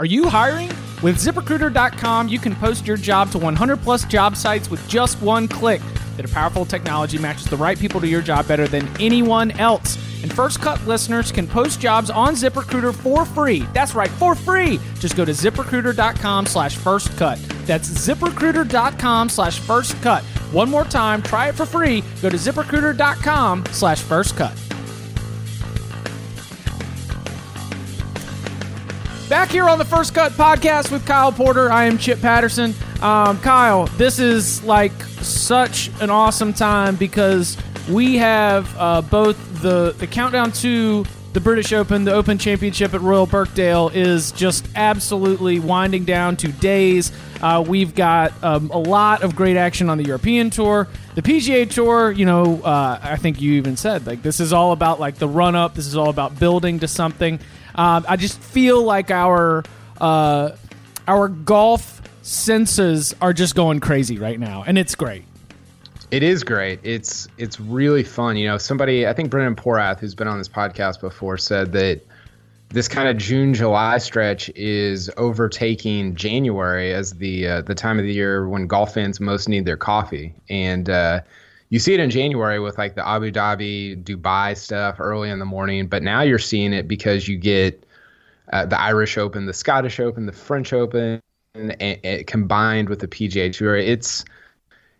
Are you hiring? With ziprecruiter.com, you can post your job to 100 plus job sites with just one click. Their powerful technology matches the right people to your job better than anyone else. And First Cut listeners can post jobs on ZipRecruiter for free. That's right, for free. Just go to ziprecruiter.com slash first cut. That's ziprecruiter.com slash first cut. One more time, try it for free. Go to ziprecruiter.com slash first cut. Back here on the First Cut podcast with Kyle Porter, I am Chip Patterson. Um, Kyle, this is like such an awesome time because we have uh, both the the countdown to the British Open, the Open Championship at Royal Birkdale is just absolutely winding down to days. Uh, we've got um, a lot of great action on the European Tour, the PGA Tour. You know, uh, I think you even said like this is all about like the run up. This is all about building to something. Um, I just feel like our uh, our golf senses are just going crazy right now, and it's great. It is great. It's it's really fun. You know, somebody I think Brendan Porath, who's been on this podcast before, said that this kind of June July stretch is overtaking January as the uh, the time of the year when golf fans most need their coffee, and uh, you see it in January with like the Abu Dhabi, Dubai stuff early in the morning, but now you're seeing it because you get uh, the Irish Open, the Scottish Open, the French Open, and, and combined with the PGA Tour. It's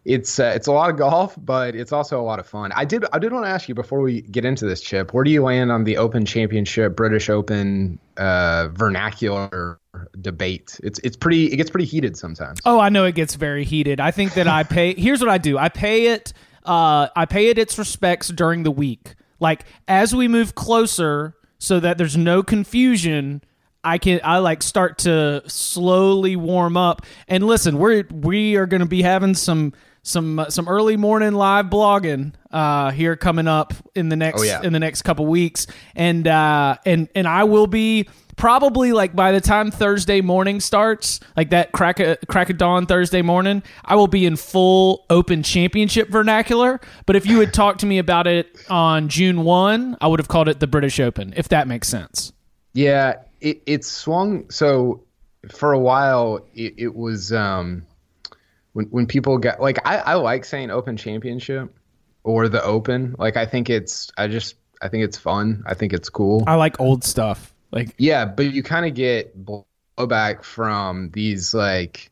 it's uh, it's a lot of golf, but it's also a lot of fun. I did I did want to ask you before we get into this, Chip. Where do you land on the Open Championship, British Open uh, vernacular debate? It's it's pretty it gets pretty heated sometimes. Oh, I know it gets very heated. I think that I pay. here's what I do. I pay it. Uh, I pay it its respects during the week. Like as we move closer, so that there's no confusion. I can I like start to slowly warm up. And listen, we're we are going to be having some some uh, some early morning live blogging uh, here coming up in the next Oh, yeah. in the next couple weeks, and uh, and and I will be probably like by the time Thursday morning starts, like that crack a, crack of dawn Thursday morning, I will be in full Open Championship vernacular. But if you had talked to me about it on June one, I would have called it the British Open, if that makes sense. Yeah, it it swung so for a while it, it was um when when people get like I, I like saying open championship or the open. Like I think it's I just I think it's fun. I think it's cool. I like old stuff. Like Yeah, but you kind of get blowback from these like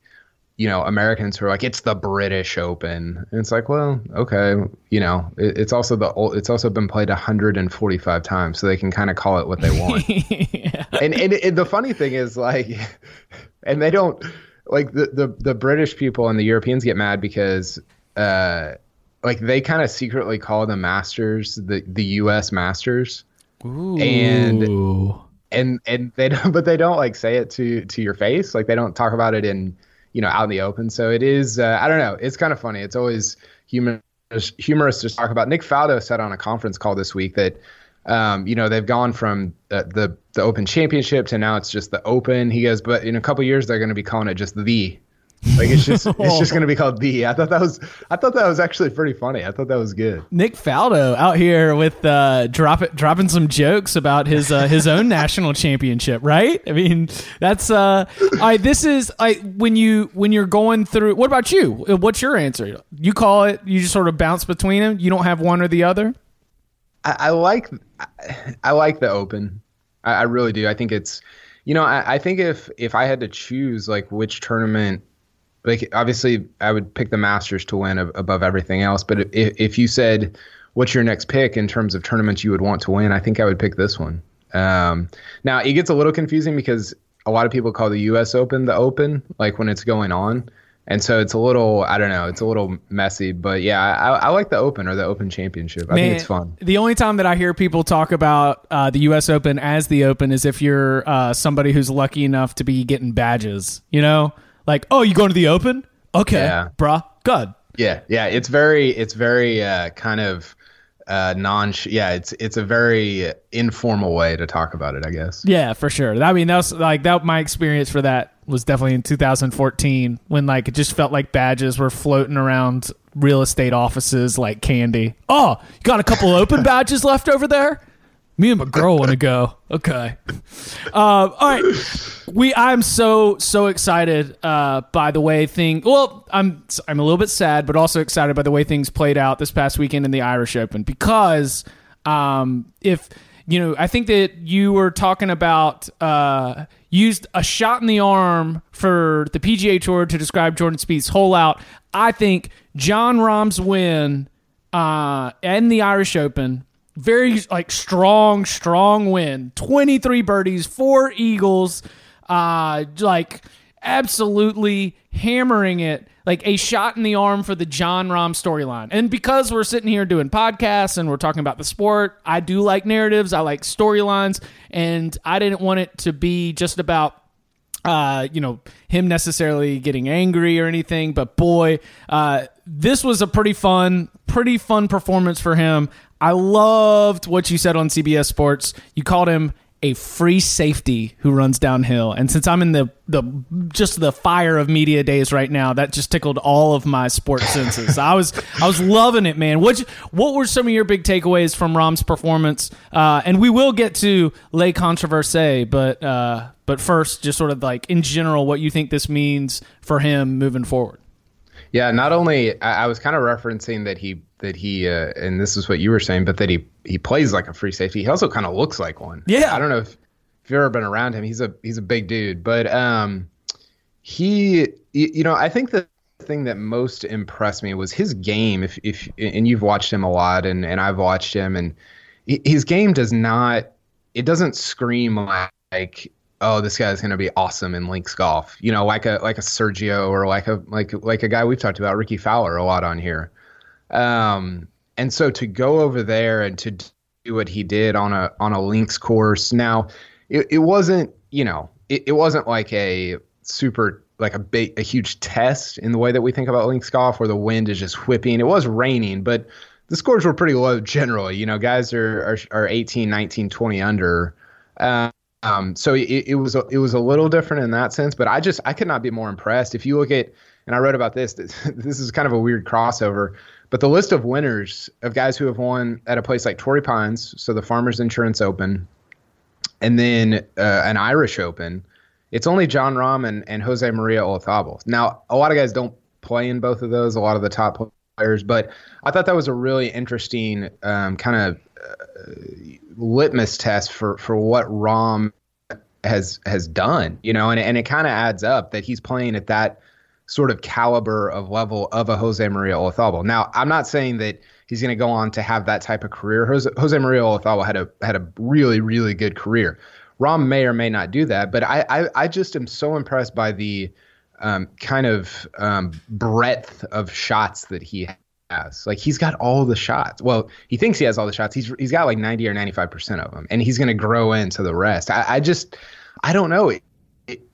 you know Americans who are like it's the British Open, and it's like well okay you know it, it's also the old, it's also been played 145 times, so they can kind of call it what they want. and, and and the funny thing is like, and they don't like the the the British people and the Europeans get mad because uh like they kind of secretly call the Masters the the U.S. Masters. And and and they don't but they don't like say it to to your face. Like they don't talk about it in you know out in the open. So it is uh, i don't know. It's kind of funny. It's always humorous humorous to talk about. Nick Faldo said on a conference call this week that um, you know they've gone from the, the the open championship to now it's just the open he goes but in a couple years they're going to be calling it just the like it's just it's just going to be called the i thought that was i thought that was actually pretty funny i thought that was good Nick Faldo out here with uh, drop it, dropping some jokes about his uh, his own national championship, right? I mean, that's uh, I this is I when you when you're going through. What about you? What's your answer? You call it. You just sort of bounce between them. You don't have one or the other. I, I like I like the open. I, I really do. I think it's you know I, I think if if I had to choose like which tournament like obviously I would pick the Masters to win ab- above everything else. But if if you said what's your next pick in terms of tournaments you would want to win, I think I would pick this one. Um, now it gets a little confusing because a lot of people call the U.S. Open the Open, like when it's going on. And so it's a little, I don't know, it's a little messy, but yeah, I, I like the Open or the Open Championship. I think it's fun. The only time that I hear people talk about uh, the U.S. Open as the Open is if you're uh, somebody who's lucky enough to be getting badges. You know, like oh, you going to the Open? Okay, Yeah. bruh, good. Yeah, yeah, it's very, it's very uh, kind of uh, non. Yeah, it's it's a very informal way to talk about it, I guess. Yeah, for sure. I mean, that's like that. My experience for that was definitely in 2014 when like it just felt like badges were floating around real estate offices like candy. Oh, you got a couple open badges left over there? Me and my girl want to go. Okay. Uh, all right. We. I'm so so excited uh, by the way thing. Well, I'm I'm a little bit sad, but also excited by the way things played out this past weekend in the Irish Open because um, if you know, I think that you were talking about uh, used a shot in the arm for the PGA Tour to describe Jordan Spieth's hole out. I think Jon Rahm's win uh, and the Irish Open very like strong, strong win. 23 birdies, four eagles, uh, like absolutely hammering it like a shot in the arm for the Jon Rahm storyline. And because we're sitting here doing podcasts and we're talking about the sport, I do like narratives, I like storylines, and I didn't want it to be just about uh, you know, him necessarily getting angry or anything, but boy, uh, this was a pretty fun, pretty fun performance for him. I loved what you said on CBS Sports. You called him a free safety who runs downhill. And since I'm in the the just the fire of media days right now, that just tickled all of my sports senses. I was I was loving it, man. What what were some of your big takeaways from Rahm's performance? Uh, and we will get to Le Controversé, but uh, but first, just sort of like in general, what you think this means for him moving forward. Yeah, not only I, I was kind of referencing that he that he uh, and this is what you were saying, but that he he plays like a free safety. He also kind of looks like one. Yeah, I don't know if, if you've ever been around him. He's a he's a big dude, but um, he you know I think the thing that most impressed me was his game. If if and you've watched him a lot, and and I've watched him, and his game does not it doesn't scream like oh, this guy's going to be awesome in links golf. You know, like a like a Sergio or like a like like a guy we've talked about, Rickie Fowler, a lot on here. Um, and so to go over there and to do what he did on a on a links course. Now, it, it wasn't you know it, it wasn't like a super like a big a huge test in the way that we think about links golf where the wind is just whipping. It was raining, but the scores were pretty low generally. You know, guys are are, are 18, 19, 20 under. Um, um, so it, it was a, it was a little different in that sense, but I just I could not be more impressed. If you look at and I wrote about this, this, this is kind of a weird crossover, but the list of winners of guys who have won at a place like Torrey Pines, so the Farmers Insurance Open, and then uh, an Irish Open, it's only Jon Rahm and, and Jose Maria Olazabal. Now, a lot of guys don't play in both of those. A lot of the top players, but I thought that was a really interesting um, kind of uh, litmus test for for what Rahm has has done, you know, and and it kind of adds up that he's playing at that sort of caliber of level of a Jose Maria Olazabal. Now, I'm not saying that he's going to go on to have that type of career. Jose, Jose Maria Olazabal had a had a really really good career. Rahm may or may not do that, but I I, I just am so impressed by the um, kind of um, breadth of shots that he has. Like he's got all the shots. Well, he thinks he has all the shots. He's he's got like 90 or 95 percent of them, and he's going to grow into the rest. I, I just I don't know. It,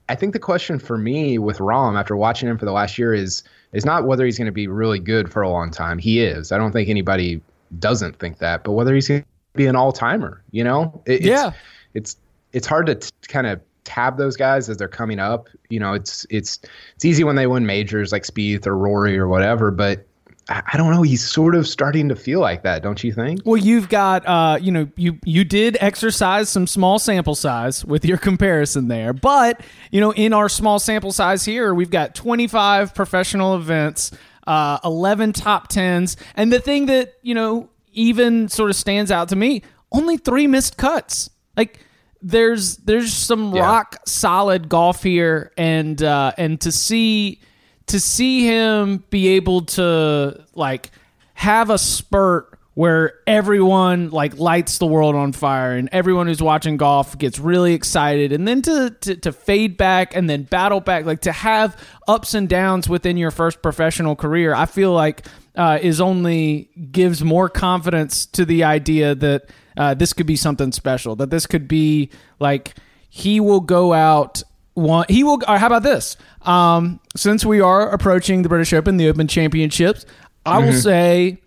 I think the question for me with Rahm after watching him for the last year is is not whether he's going to be really good for a long time. He is. I don't think anybody doesn't think that, but whether he's going to be an all timer. You know, it, yeah, it's, it's it's hard to t- kind of tab those guys as they're coming up. You know, it's it's it's easy when they win majors like Spieth or Rory or whatever, but I don't know. He's sort of starting to feel like that, don't you think? Well, you've got, uh, you know, you you did exercise some small sample size with your comparison there, but you know, in our small sample size here, we've got 25 professional events, uh, 11 top tens, and the thing that you know even sort of stands out to me, only three missed cuts. Like there's there's some yeah. rock solid golf here, and uh, and to see to see him be able to like have a spurt where everyone like lights the world on fire and everyone who's watching golf gets really excited and then to, to, to fade back and then battle back like to have ups and downs within your first professional career i feel like uh, is only gives more confidence to the idea that uh, this could be something special that this could be like he will go out one he will how about this um, since we are approaching the British Open, the Open Championships, I will mm-hmm. say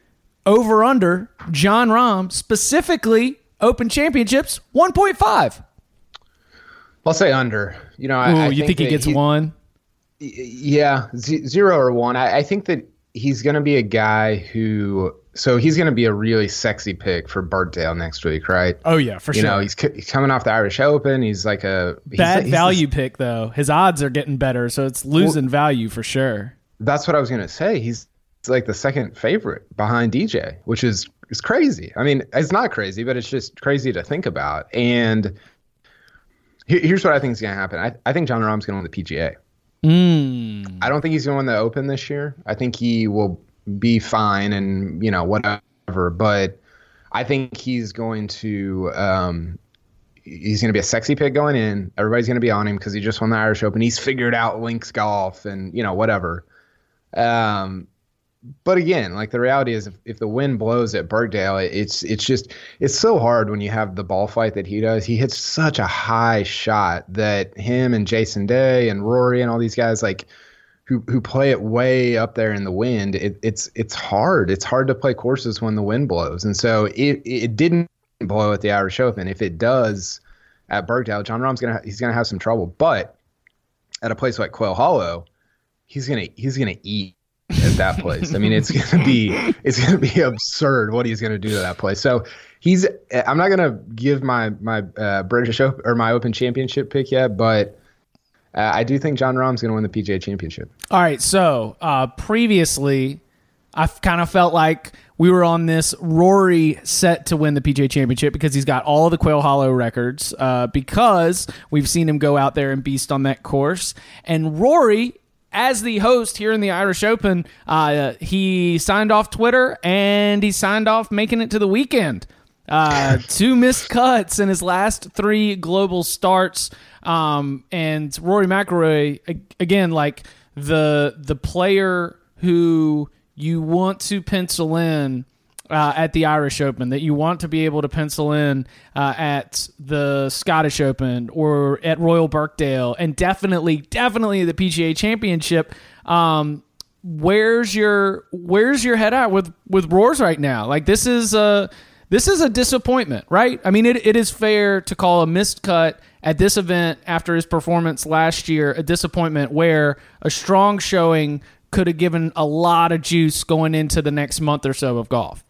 over under Jon Rahm specifically Open Championships one point five. I'll say under. You know, Ooh, I, I you think, think he gets he, one? Yeah, z- zero or one. I, I think that he's going to be a guy who so he's going to be a really sexy pick for Birkdale next week, right? Oh yeah, for you sure. You know, he's, c- he's coming off the Irish Open. He's like a he's, Bad he's value pick though. His odds are getting better, so it's losing value for sure. that's what I was going to say. He's, like the second favorite behind DJ, which is is crazy. I mean, it's not crazy, but it's just crazy to think about. And here- here's what I think is going to happen. I, I think Jon Rahm's going to win the PGA. Mm. I don't think he's going to win the Open this year. I think he will be fine and you know whatever. But I think he's going to um, he's going to be a sexy pick going in. Everybody's going to be on him because he just won the Irish Open. He's figured out links golf and you know whatever. Um, but again, like the reality is, if, if the wind blows at Birkdale, it's it's just it's so hard when you have the ball flight that he does. He hits such a high shot that him and Jason Day and Rory and all these guys like who who play it way up there in the wind. It, it's it's hard. It's hard to play courses when the wind blows, and so it it didn't blow at the Irish Open. If it does at Birkdale, Jon Rahm's gonna he's gonna have some trouble. But at a place like Quail Hollow, he's gonna he's gonna eat at that place. I mean, it's gonna be it's gonna be absurd what he's gonna do to that place. So he's I'm not gonna give my my uh, British Open or my Open Championship pick yet, but uh, I do think Jon Rahm's gonna win the PGA Championship. All right, so uh, previously, I kind of felt like we were on this Rory set to win the PGA Championship because he's got all the Quail Hollow records. Uh, because we've seen him go out there and beast on that course, and Rory. As the host here in the Irish Open, uh, he signed off Twitter and he signed off making it to the weekend. Uh, two missed cuts in his last three global starts. Um, and Rory McIlroy again, like the the player who you want to pencil in uh, at the Irish Open, that you want to be able to pencil in uh, at the Scottish Open or at Royal Birkdale, and definitely, definitely the PGA Championship. Um, where's your where's your head at with with Roars right now? Like this is a this is a disappointment, right? I mean, it, it is fair to call a missed cut at this event after his performance last year a disappointment where a strong showing could have given a lot of juice going into the next month or so of golf.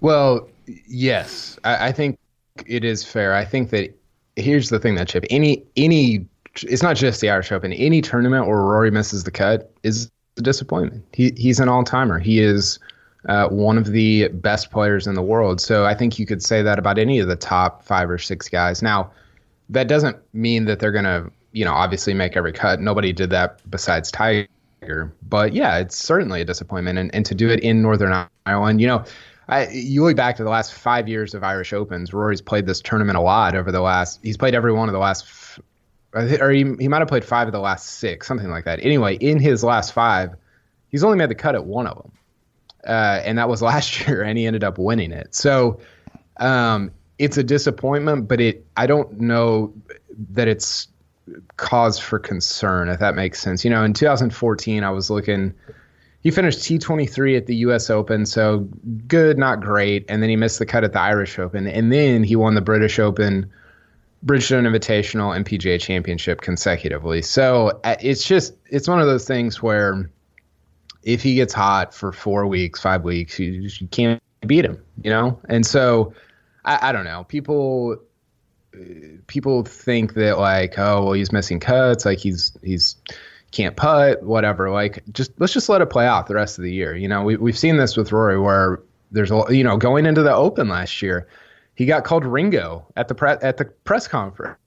Well, yes, I, I think it is fair. I think that here's the thing that Chip any any it's not just the Irish Open. Any tournament where Rory misses the cut is a disappointment. He he's an all timer. He is uh, one of the best players in the world. So I think you could say that about any of the top five or six guys. Now, that doesn't mean that they're gonna you know obviously make every cut. Nobody did that besides Tiger. But yeah, it's certainly a disappointment, and and to do it in Northern Ireland, you know. I, you look back to the last five years of Irish Opens. Rory's played this tournament a lot over the last. He's played every one of the last, or he he might have played five of the last six, something like that. Anyway, in his last five, he's only made the cut at one of them, uh, and that was last year, and he ended up winning it. So, um, it's a disappointment, but it I don't know that it's cause for concern if that makes sense. You know, in 2014, I was looking he finished T23 at the US Open, so good, not great. And then he missed the cut at the Irish Open. And then he won the British Open, Bridgestone Invitational, and PGA Championship consecutively. So uh, it's just, it's one of those things where if he gets hot for four weeks, five weeks, you, you can't beat him, you know? And so I, I don't know. People. Uh, people think that like, oh well, he's missing cuts, like he's he's can't putt, whatever. Like, just let's just let it play out the rest of the year. You know, we we've seen this with Rory, where there's a you know going into the Open last year, he got called Ringo at the at the press conference,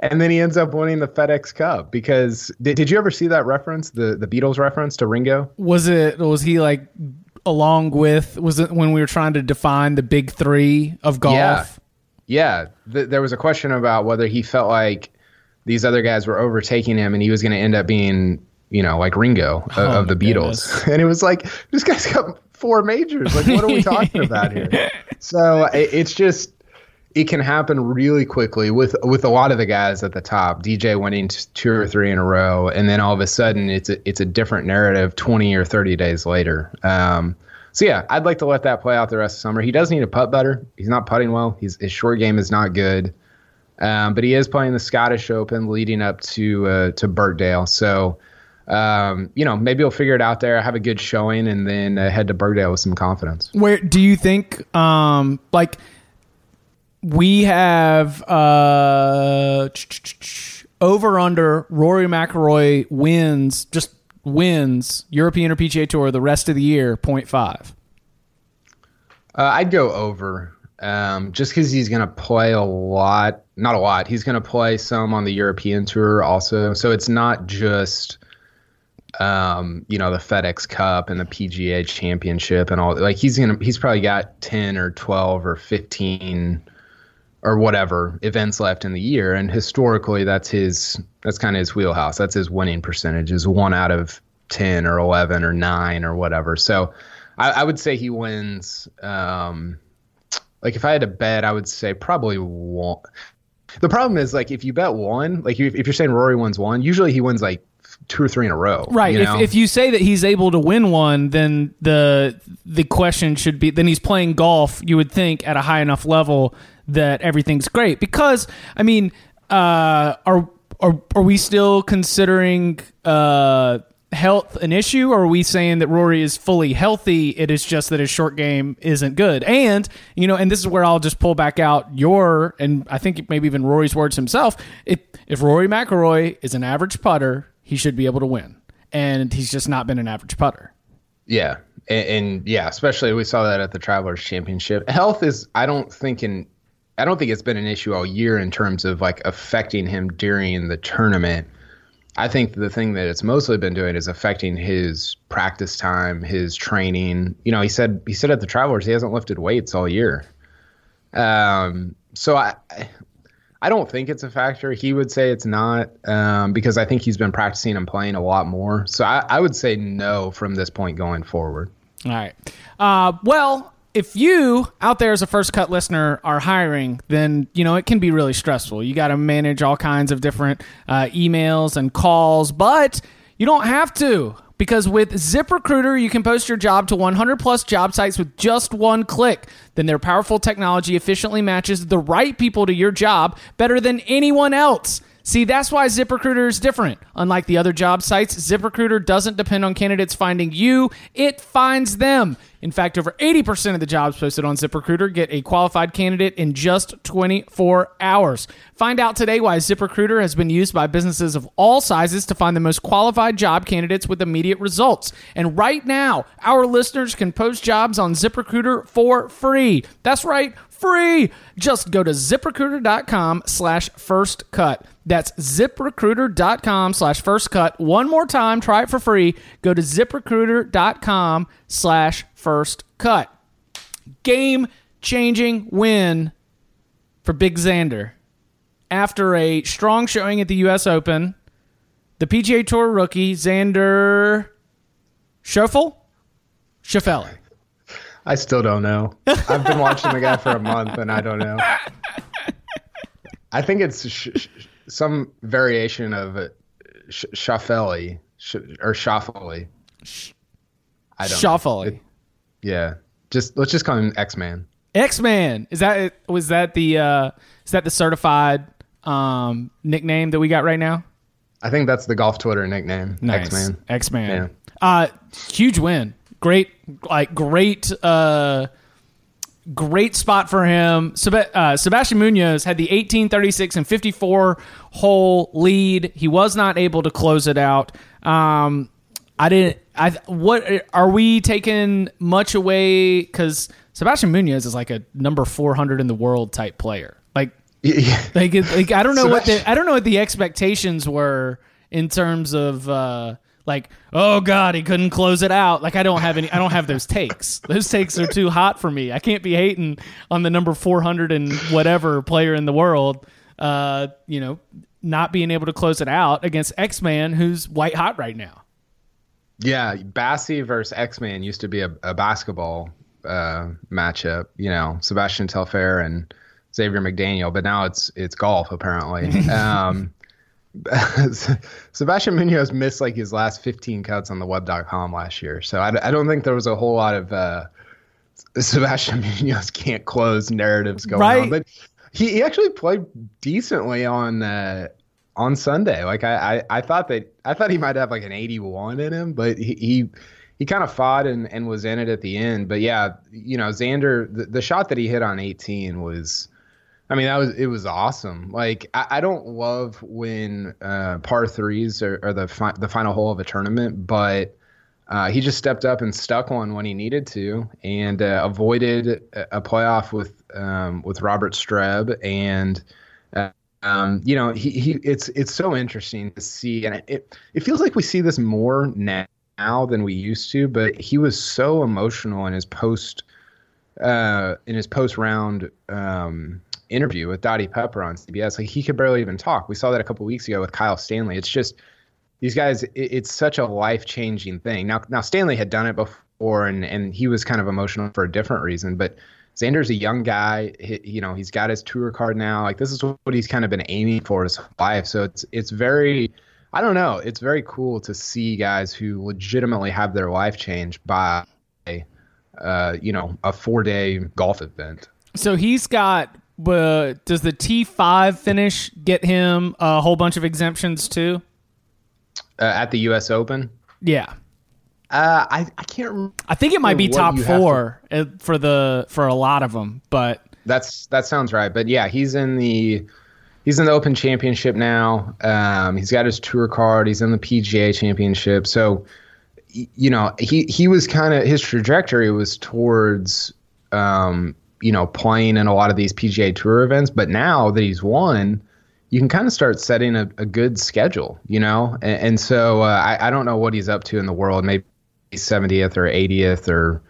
and then he ends up winning the FedEx Cup because did, did you ever see that reference, the the Beatles reference to Ringo? Was it? Was he like along with? Was it when we were trying to define the big three of golf? Yeah, yeah. Th- there was a question about whether he felt like these other guys were overtaking him and he was going to end up being, you know, like Ringo of, Oh, of the Beatles. goodness. And it was like, this guy's got four majors. Like, what are we talking about here? So it, it's just, it can happen really quickly with with a lot of the guys at the top. DJ winning two or three in a row, and then all of a sudden it's a, it's a different narrative twenty or thirty days later. Um, so yeah, I'd like to let that play out the rest of summer. He does need a putt better. He's not putting well. He's, his short game is not good. Um, but he is playing the Scottish Open leading up to uh, to Birkdale. So um, you know, maybe he'll figure it out there, have a good showing, and then uh, head to Birkdale with some confidence. Where do you think, um, like, we have uh, over under Rory McIlroy wins, just wins European or PGA Tour the rest of the year, 0.5? Uh, I'd go over um, just because he's going to play a lot. Not a lot. He's going to play some on the European tour also. So it's not just, um, you know, the FedEx Cup and the PGA Championship and all. Like he's gonna, he's probably got ten or twelve or fifteen or whatever events left in the year. And historically, that's his that's kind of his wheelhouse. That's his winning percentage is one out of ten or eleven or nine or whatever. So I, I would say he wins. Um, like if I had to bet, I would say probably one. The problem is like if you bet one, like if you're saying Rory wins one, usually he wins like two or three in a row. Right. You know? if, if you say that he's able to win one, then the the question should be then he's playing golf. You would think at a high enough level that everything's great because I mean, uh, are are are we still considering uh, health an issue, or are we saying that Rory is fully healthy? It is just that his short game isn't good. And you know, and this is where I'll just pull back out your and I think maybe even Rory's words himself. If if Rory McIlroy is an average putter, he should be able to win, and he's just not been an average putter. Yeah, and, and yeah, especially we saw that at the Travelers Championship. Health is, I don't think in I don't think it's been an issue all year in terms of like affecting him during the tournament. I think the thing that it's mostly been doing is affecting his practice time, his training. You know, he said he said at the Travelers he hasn't lifted weights all year. Um, so I I don't think it's a factor. He would say it's not um, because I think he's been practicing and playing a lot more. So I, I would say no from this point going forward. All right. Uh, well, if you out there as a first cut listener are hiring, then you know it can be really stressful. You got to manage all kinds of different uh, emails and calls, but you don't have to because with ZipRecruiter, you can post your job to 100 plus job sites with just one click. Then their powerful technology efficiently matches the right people to your job better than anyone else. See, that's why ZipRecruiter is different. Unlike the other job sites, ZipRecruiter doesn't depend on candidates finding you, it finds them. In fact, over 80% of the jobs posted on ZipRecruiter get a qualified candidate in just 24 hours. Find out today why ZipRecruiter has been used by businesses of all sizes to find the most qualified job candidates with immediate results. And right now, our listeners can post jobs on ZipRecruiter for free. That's right, free. Just go to ziprecruiter.com slash first cut. That's ziprecruiter.com slash first cut. One more time, try it for free. Go to ziprecruiter.com slash first cut. Game changing win for Big Xander. After a strong showing at the U.S. Open, the PGA Tour rookie, Xander Schauffele? Schauffele. I still don't know. I've been watching the guy for a month and I don't know. I think it's sh- sh- some variation of sh- sh- or Shoffley. I don't Shoffley. It, yeah, just let's just call him X Man. X Man is that? Was that the uh, is that the certified um, nickname that we got right now? I think that's the golf Twitter nickname. Nice. X Man. X Man. Yeah. Uh, huge win. Great, like great, uh, great spot for him. Seb- uh, Sebastian Munoz had the 18, 36, and 54 hole lead. He was not able to close it out. Um, I didn't. I what are we taking much away? Because Sebastian Munoz is like a number 400 in the world type player. Like Yeah. like, like I don't know what the I don't know what the expectations were in terms of uh like oh god he couldn't close it out like I don't have any I don't have those takes those takes are too hot for me I can't be hating on the number 400 and whatever player in the world uh you know not being able to close it out against X-Man who's white hot right now Yeah, Bassie versus X Man used to be a, a basketball uh, matchup. You know, Sebastian Telfair and Xavier McDaniel, but now it's it's golf apparently. um, Sebastian Munoz missed like his last 15 cuts on the web.com last year, so I, I don't think there was a whole lot of uh, Sebastian Munoz can't close narratives going Right. on, but he, he actually played decently on. Uh, on Sunday. Like I, I, I thought that I thought he might have like an 81 in him, but he he, he kind of fought and, and was in it at the end. But yeah, you know, Xander, the, the shot that he hit on 18 was, I mean, that was it was awesome. Like I, I don't love when uh, par threes are, are the fi- the final hole of a tournament, but. Uh, he just stepped up and stuck one when he needed to, and uh, avoided a playoff with um, with Robert Streb, and uh, um, you know, he, he it's it's so interesting to see, and it it feels like we see this more now than we used to. But he was so emotional in his post uh, in his post round um, interview with Dottie Pepper on CBS. Like he could barely even talk. We saw that a couple weeks ago with Kyle Stanley. It's just these guys. It, it's such a life changing thing. Now now Stanley had done it before, and and he was kind of emotional for a different reason, but Xander's a young guy. He, you know, he's got his tour card now. Like this is what he's kind of been aiming for his life. So it's it's very, I don't know, it's very cool to see guys who legitimately have their life changed by, uh, you know, a four day golf event. So he's got. Uh, does the T five finish get him a whole bunch of exemptions too? Uh, at the U.S. Open. Yeah. Uh, I I can't. I think it might be top four to, uh, for the for a lot of them, but that's that sounds right. But yeah, he's in the he's in the Open Championship now. Um, he's got his tour card. He's in the PGA Championship. So you know he he was kind of his trajectory was towards um, you know playing in a lot of these PGA Tour events. But now that he's won you can kind of start setting a, a good schedule, you know? And, and so uh, I, I, don't know what he's up to in the world. Maybe 70th or 80th or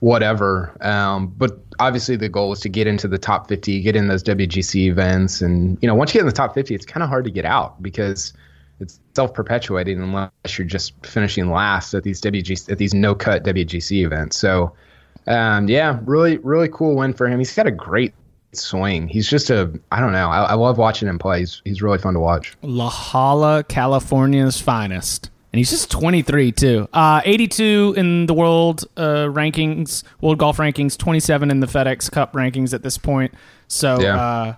whatever. Um, but obviously, the goal is to get into the top 50, get in those WGC events, and you know, once you get in the top 50, it's kind of hard to get out because it's self-perpetuating unless you're just finishing last at these WGC at these no-cut WGC events. So, um, yeah, really, really cool win for him. He's got a great swing. He's just a I don't know. I, I love watching him play. He's he's really fun to watch. La Jolla, California's finest and he's just 23 too. Uh, 82 in the world uh, rankings, world golf rankings, 27 in the FedEx Cup rankings at this point. So, yeah. uh,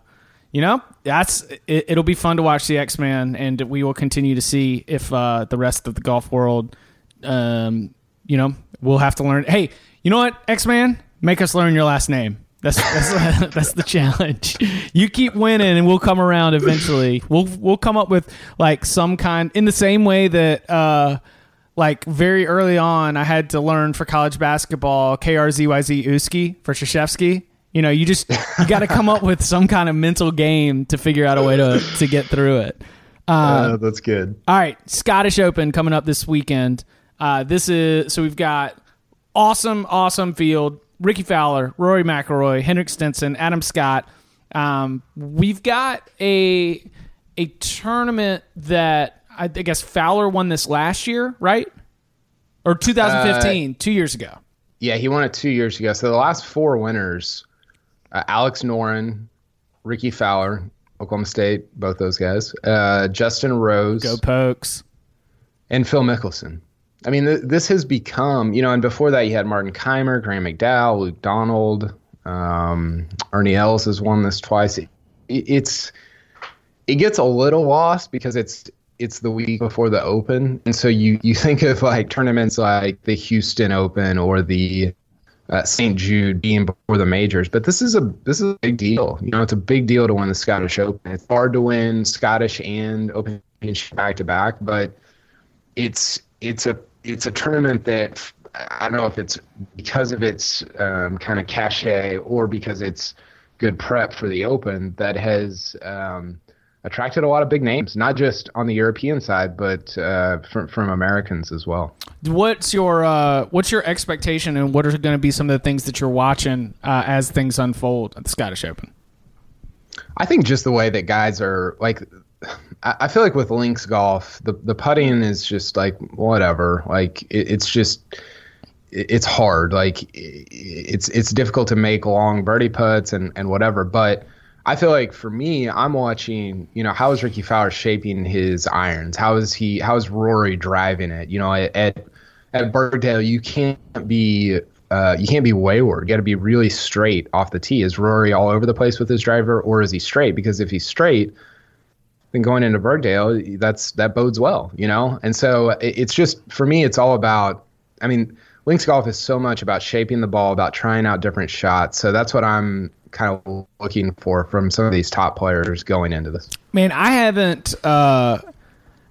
you know, that's it, will be fun to watch the X Man, and we will continue to see if uh, the rest of the golf world, um, you know, we'll have to learn. Hey, you know what, X Man, make us learn your last name. That's that's, that's the challenge. You keep winning, and we'll come around eventually. We'll we'll come up with like some kind in the same way that uh, like very early on, I had to learn for college basketball KRZYZ Uski for Krzyzewski. You know, you just you got to come up with some kind of mental game to figure out a way to to get through it. Uh, uh, that's good. All right, Scottish Open coming up this weekend. Uh, this is so we've got awesome, awesome field Rickie Fowler, Rory McIlroy, Henrik Stenson, Adam Scott. Um, we've got a a tournament that I, I, guess Fowler won this last year, right? Or 2015, uh, two years ago. Yeah, he won it two years ago. So the last four winners: uh, Alex Noren, Rickie Fowler, Oklahoma State, both those guys. Uh, Justin Rose, go Pokes, and Phil Mickelson. I mean, th- this has become, you know, and before that you had Martin Kaymer, Graeme McDowell, Luke Donald, um, Ernie Els has won this twice. It, it's it gets a little lost because it's it's the week before the Open, and so you you think of like tournaments like the Houston Open or the uh, St. Jude being before the majors, but this is a this is a big deal. You know, it's a big deal to win the Scottish Open. It's hard to win Scottish and Open back to back, but it's it's a it's a tournament that I don't know if it's because of its um, kind of cachet or because it's good prep for the Open that has um, attracted a lot of big names, not just on the European side, but uh, from from Americans as well. What's your uh, what's your expectation, and what are going to be some of the things that you're watching uh, as things unfold at the Scottish Open? I think just the way that guys are like I feel like with links golf, the the putting is just like whatever. Like it, it's just it's hard. Like it's it's difficult to make long birdie putts and and whatever. But I feel like for me, I'm watching. You know, how is Rickie Fowler shaping his irons? How is he? How is Rory driving it? You know, at at Birkdale, you can't be uh, you can't be wayward. You got to be really straight off the tee. Is Rory all over the place with his driver, or is he straight? Because if he's straight, then going into Birkdale, that's that bodes well, you know. And so it's just for me, it's all about. I mean, links golf is so much about shaping the ball, about trying out different shots. So that's what I'm kind of looking for from some of these top players going into this. Man, I haven't. Uh,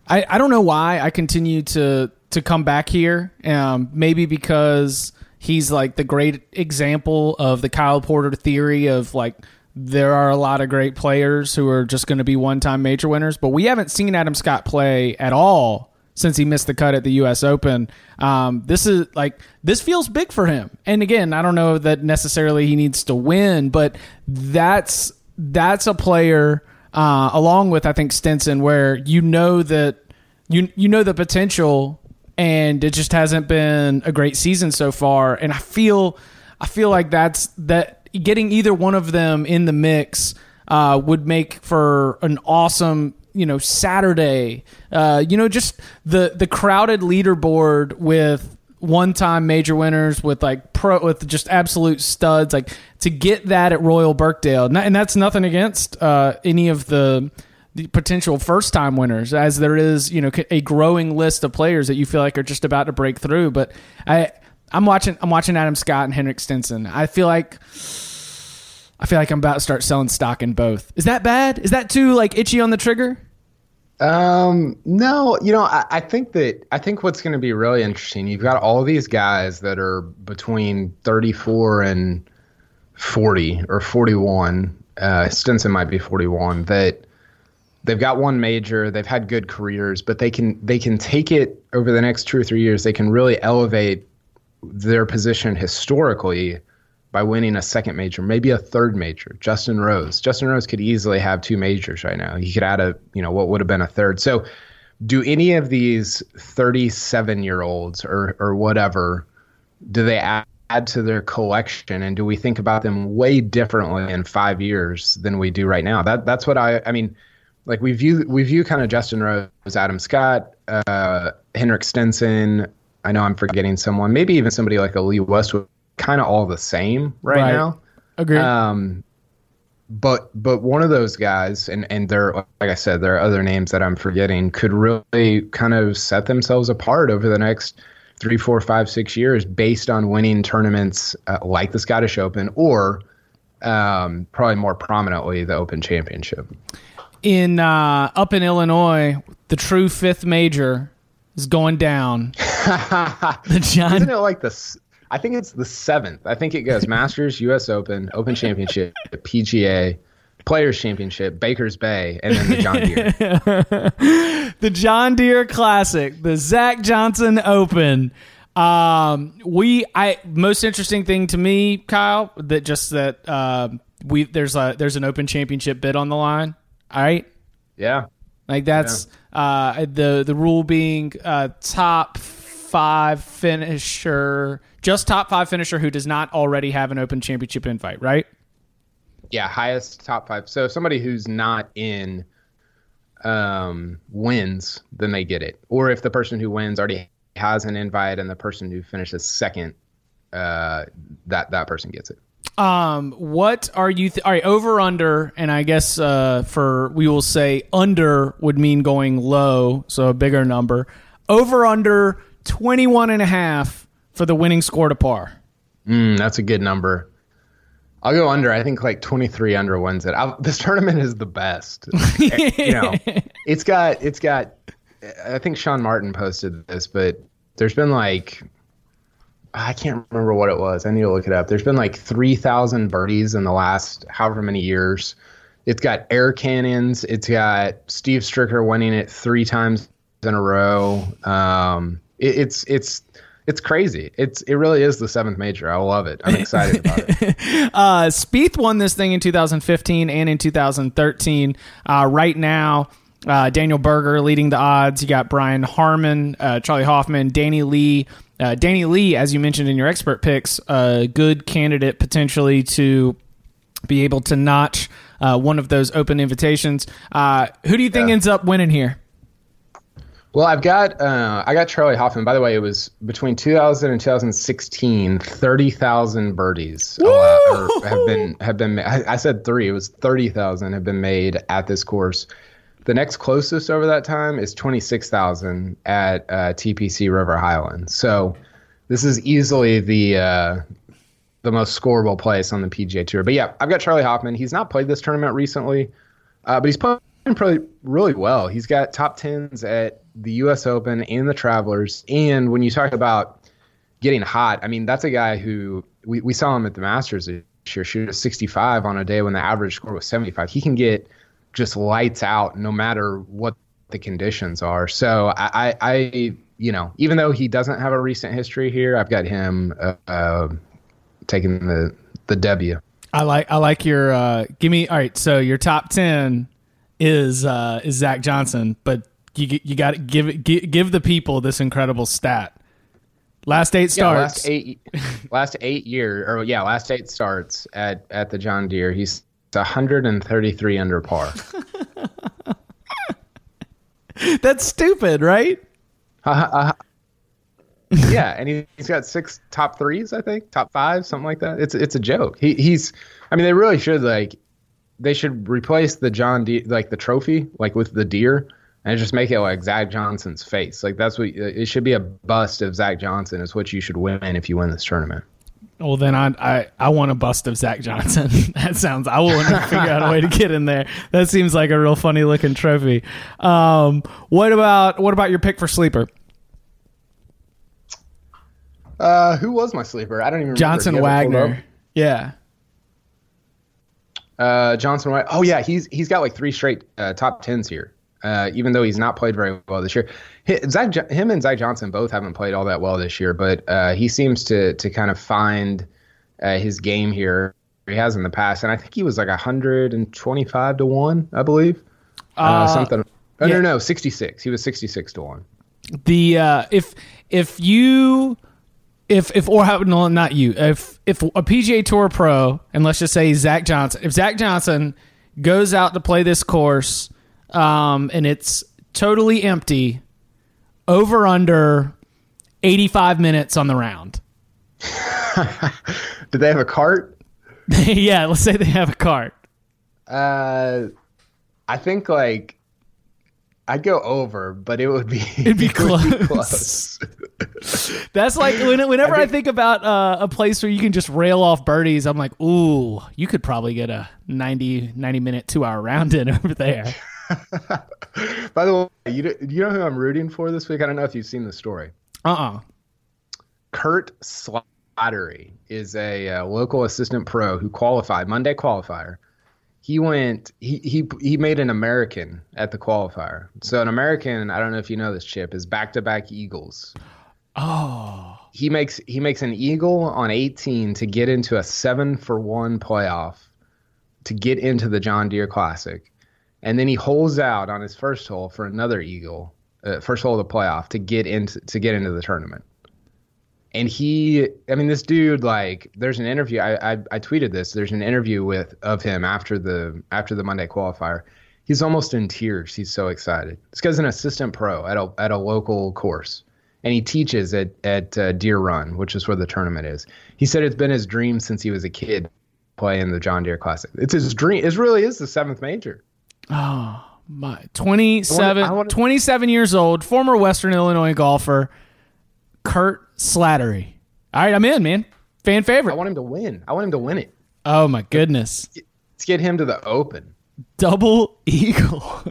I I don't know why I continue to to come back here. Um, maybe because he's like the great example of the Kyle Porter theory of like there are a lot of great players who are just going to be one time major winners, but we haven't seen Adam Scott play at all since he missed the cut at the U.S. Open. Um, this is like this feels big for him. And again, I don't know that necessarily he needs to win, but that's that's a player uh, along with I think Stenson where you know that you you know the potential, and it just hasn't been a great season so far. And I feel I feel like that's that getting either one of them in the mix uh, would make for an awesome you know Saturday. Uh, you know, just the the crowded leaderboard with one time major winners with like pro with just absolute studs. Like to get that at Royal Birkdale, and that's nothing against uh, any of the. The potential first time winners, as there is, you know, a growing list of players that you feel like are just about to break through. But I, I'm watching, I'm watching Adam Scott and Henrik Stenson. I feel like I feel like I'm about to start selling stock in both. Is that bad? Is that too like itchy on the trigger? Um, no, you know, I, I think that I think what's going to be really interesting. You've got all these guys that are between 34 and 40 or 41. Uh, Stenson might be 41. That they've got one major. They've had good careers, but they can they can take it over the next two or three years. They can really elevate their position historically by winning a second major, maybe a third major. Justin Rose. Justin Rose could easily have two majors right now. He could add a, you know, what would have been a third. So, do any of these 37 year olds or or whatever, do they add, add to their collection, and do we think about them way differently in five years than we do right now? That that's what I I mean. Like we view we view kind of Justin Rose, Adam Scott, uh, Henrik Stenson. I know I'm forgetting someone. Maybe even somebody like a Lee Westwood kind of all the same right, right. now. Agreed. Um, but but one of those guys, and and there, like I said, there are other names that I'm forgetting, could really kind of set themselves apart over the next three, four, five, six years based on winning tournaments uh, like the Scottish Open or um, probably more prominently the Open Championship. In uh, up in Illinois, the true fifth major is going down. the John, isn't it like the I think it's the seventh. I think it goes Masters, U.S. Open, Open Championship, PGA, Players Championship, Baker's Bay, and then the John Deere. the John Deere Classic, the Zach Johnson Open. Um, we, I most interesting thing to me, Kyle, that just that uh, we there's a there's an Open Championship bid on the line. All right. Yeah. Like that's yeah. uh, the the rule being uh, top five finisher, just top five finisher who does not already have an open championship invite, right? Yeah, highest top five. So somebody who's not in um, wins, then they get it. Or if the person who wins already has an invite and the person who finishes second, uh, that that person gets it. Um, what are you? Th- all right, over under, and I guess uh, for we will say under would mean going low, so a bigger number. Over under 21 and a half for the winning score to par. Mm, that's a good number. I'll go under. I think like 23 under wins it. I'll, this tournament is the best. you know, it's got it's got. I think Sean Martin posted this, but there's been like I can't remember what it was. I need to look it up. There's been like 3,000 birdies in the last however many years. It's got air cannons. It's got Steve Stricker winning it three times in a row. Um, it, it's it's it's crazy. It's it really is the seventh major. I love it. I'm excited about it. uh, Spieth won this thing in 2015 and in 2013. Uh, right now, uh, Daniel Berger leading the odds. You got Brian Harman, uh, Charley Hoffman, Danny Lee. Uh, Danny Lee, as you mentioned in your expert picks, a good candidate potentially to be able to notch uh, one of those open invitations. who do you think yeah. ends up winning here? Well, I've got uh, I got Charley Hoffman. By the way, it was between 2000 and 2016, 30,000 birdies have been have been. I, I said three. It was 30,000 have been made at this course. The next closest over that time is 26,000 at uh, TPC River Highlands. So this is easily the uh, the most scoreable place on the PGA Tour. But yeah, I've got Charley Hoffman. He's not played this tournament recently, uh, but he's playing pretty really well. He's got top tens at the U.S. Open and the Travelers. And when you talk about getting hot, I mean that's a guy who we, we saw him at the Masters this year shoot a 65 on a day when the average score was 75. He can get just lights out no matter what the conditions are. So I, I, I you know, even though he doesn't have a recent history here, I've got him uh, uh, taking the the W. I like I like your uh, give me all right. So your top ten is uh, is Zach Johnson, but you you got to give, give give the people this incredible stat. Last eight starts. Yeah, last eight last eight year or yeah, last eight starts at at the John Deere. He's 133 under par. That's stupid, right? Uh, uh, yeah, and he, has got six top threes, I think, top five, something like that. It's it's a joke. He he's, I mean, they really should like, they should replace the John Deere like the trophy like with the deer and just make it like Zach Johnson's face. Like that's what it should be a bust of Zach Johnson is what you should win if you win this tournament. Well, then I I, I want a bust of Zach Johnson. that sounds. I will want to figure out a way to get in there. That seems like a real funny looking trophy. Um, what about what about your pick for sleeper? Uh, who was my sleeper? I don't even remember. Johnson Wagner. Yeah. Uh, Johnson Wagner. Oh yeah, he's he's got like three straight uh, top tens here. Uh, even though he's not played very well this year, Zach, him and Zach Johnson both haven't played all that well this year. But uh, he seems to to kind of find uh, his game here. He has in the past, and I think he was like 125 to one, I believe. Uh, uh, something. Oh, yeah. No, no, 66. He was 66 to one. The uh, if if you if if or how no not you if if a PGA Tour pro and let's just say Zach Johnson if Zach Johnson goes out to play this course um, and it's totally empty over under 85 minutes on the round. Did they have a cart? yeah, let's say they have a cart. Uh I think like I'd go over, but it would be it'd be it close. Be close. That's like when, whenever I think, I think about uh, a place where you can just rail off birdies, I'm like, ooh, you could probably get a 90, 90 minute, two hour round in over there. By the way, you you know who I'm rooting for this week? I don't know if you've seen the story. Uh uh-uh. uh Curt Slattery is a uh, local assistant pro who qualified Monday qualifier he went he he he made an American at the qualifier. So an American, I don't know if you know this chip, is back to back eagles. Oh. He makes he makes an eagle on 18 to get into a 7 for 1 playoff to get into the John Deere Classic. And then he holds out on his first hole for another eagle, uh, first hole of the playoff to get into to get into the tournament. And he i mean this dude like there's an interview I, I, I tweeted this there's an interview with of him after the after the monday qualifier. He's almost in tears. He's so excited. This guy's an assistant pro at a at a local course. And he teaches at at uh, deere run which is where the tournament is. He said it's been his dream since he was a kid playing the john deere classic. It's his dream it really is the seventh major oh my 27 I wanna, I wanna, 27 years old former western illinois golfer Kurt Slattery. All right, I'm in, man. Fan favorite. I want him to win. I want him to win it. Oh my goodness. Let's get him to the Open. Double eagle.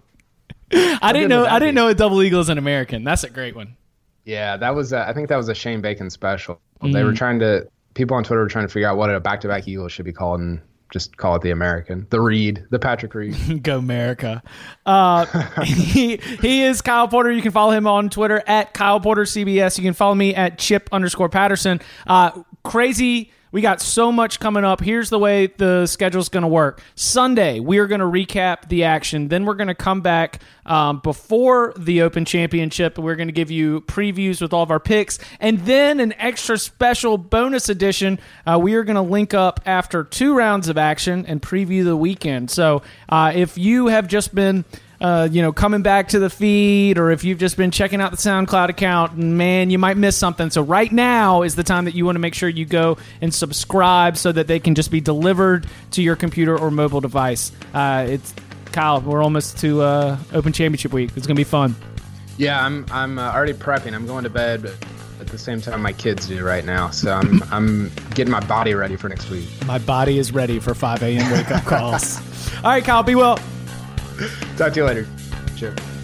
I didn't know. I didn't know a double eagle is an American. That's a great one. Yeah, that was. I think that was a Shane Bacon special. Mm. They were mm. trying to. People on Twitter were trying to figure out what a back-to-back eagle should be called, and just call it the American, the Reed, the Patrick Reed. Go America. Uh, he, he is Kyle Porter. You can follow him on Twitter at Kyle Porter CBS. You can follow me at Chip underscore Patterson. Uh, crazy we got so much coming up. Here's the way the schedule's going to work. Sunday, we are going to recap the action. Then we're going to come back um, before the Open Championship. We're going to give you previews with all of our picks. And then an extra special bonus edition. Uh, we are going to link up after two rounds of action and preview the weekend. So uh, if you have just been uh, you know, coming back to the feed, or if you've just been checking out the SoundCloud account, man, you might miss something. So right now is the time that you want to make sure you go and subscribe so that they can just be delivered to your computer or mobile device. Uh, it's Kyle, we're almost to uh, Open Championship week. It's gonna be fun. Yeah, I'm I'm uh, already prepping. I'm going to bed at the same time my kids do right now. So I'm I'm getting my body ready for next week. My body is ready for 5 a.m. wake up calls. All right, Kyle, be well. Talk to you later. Chip.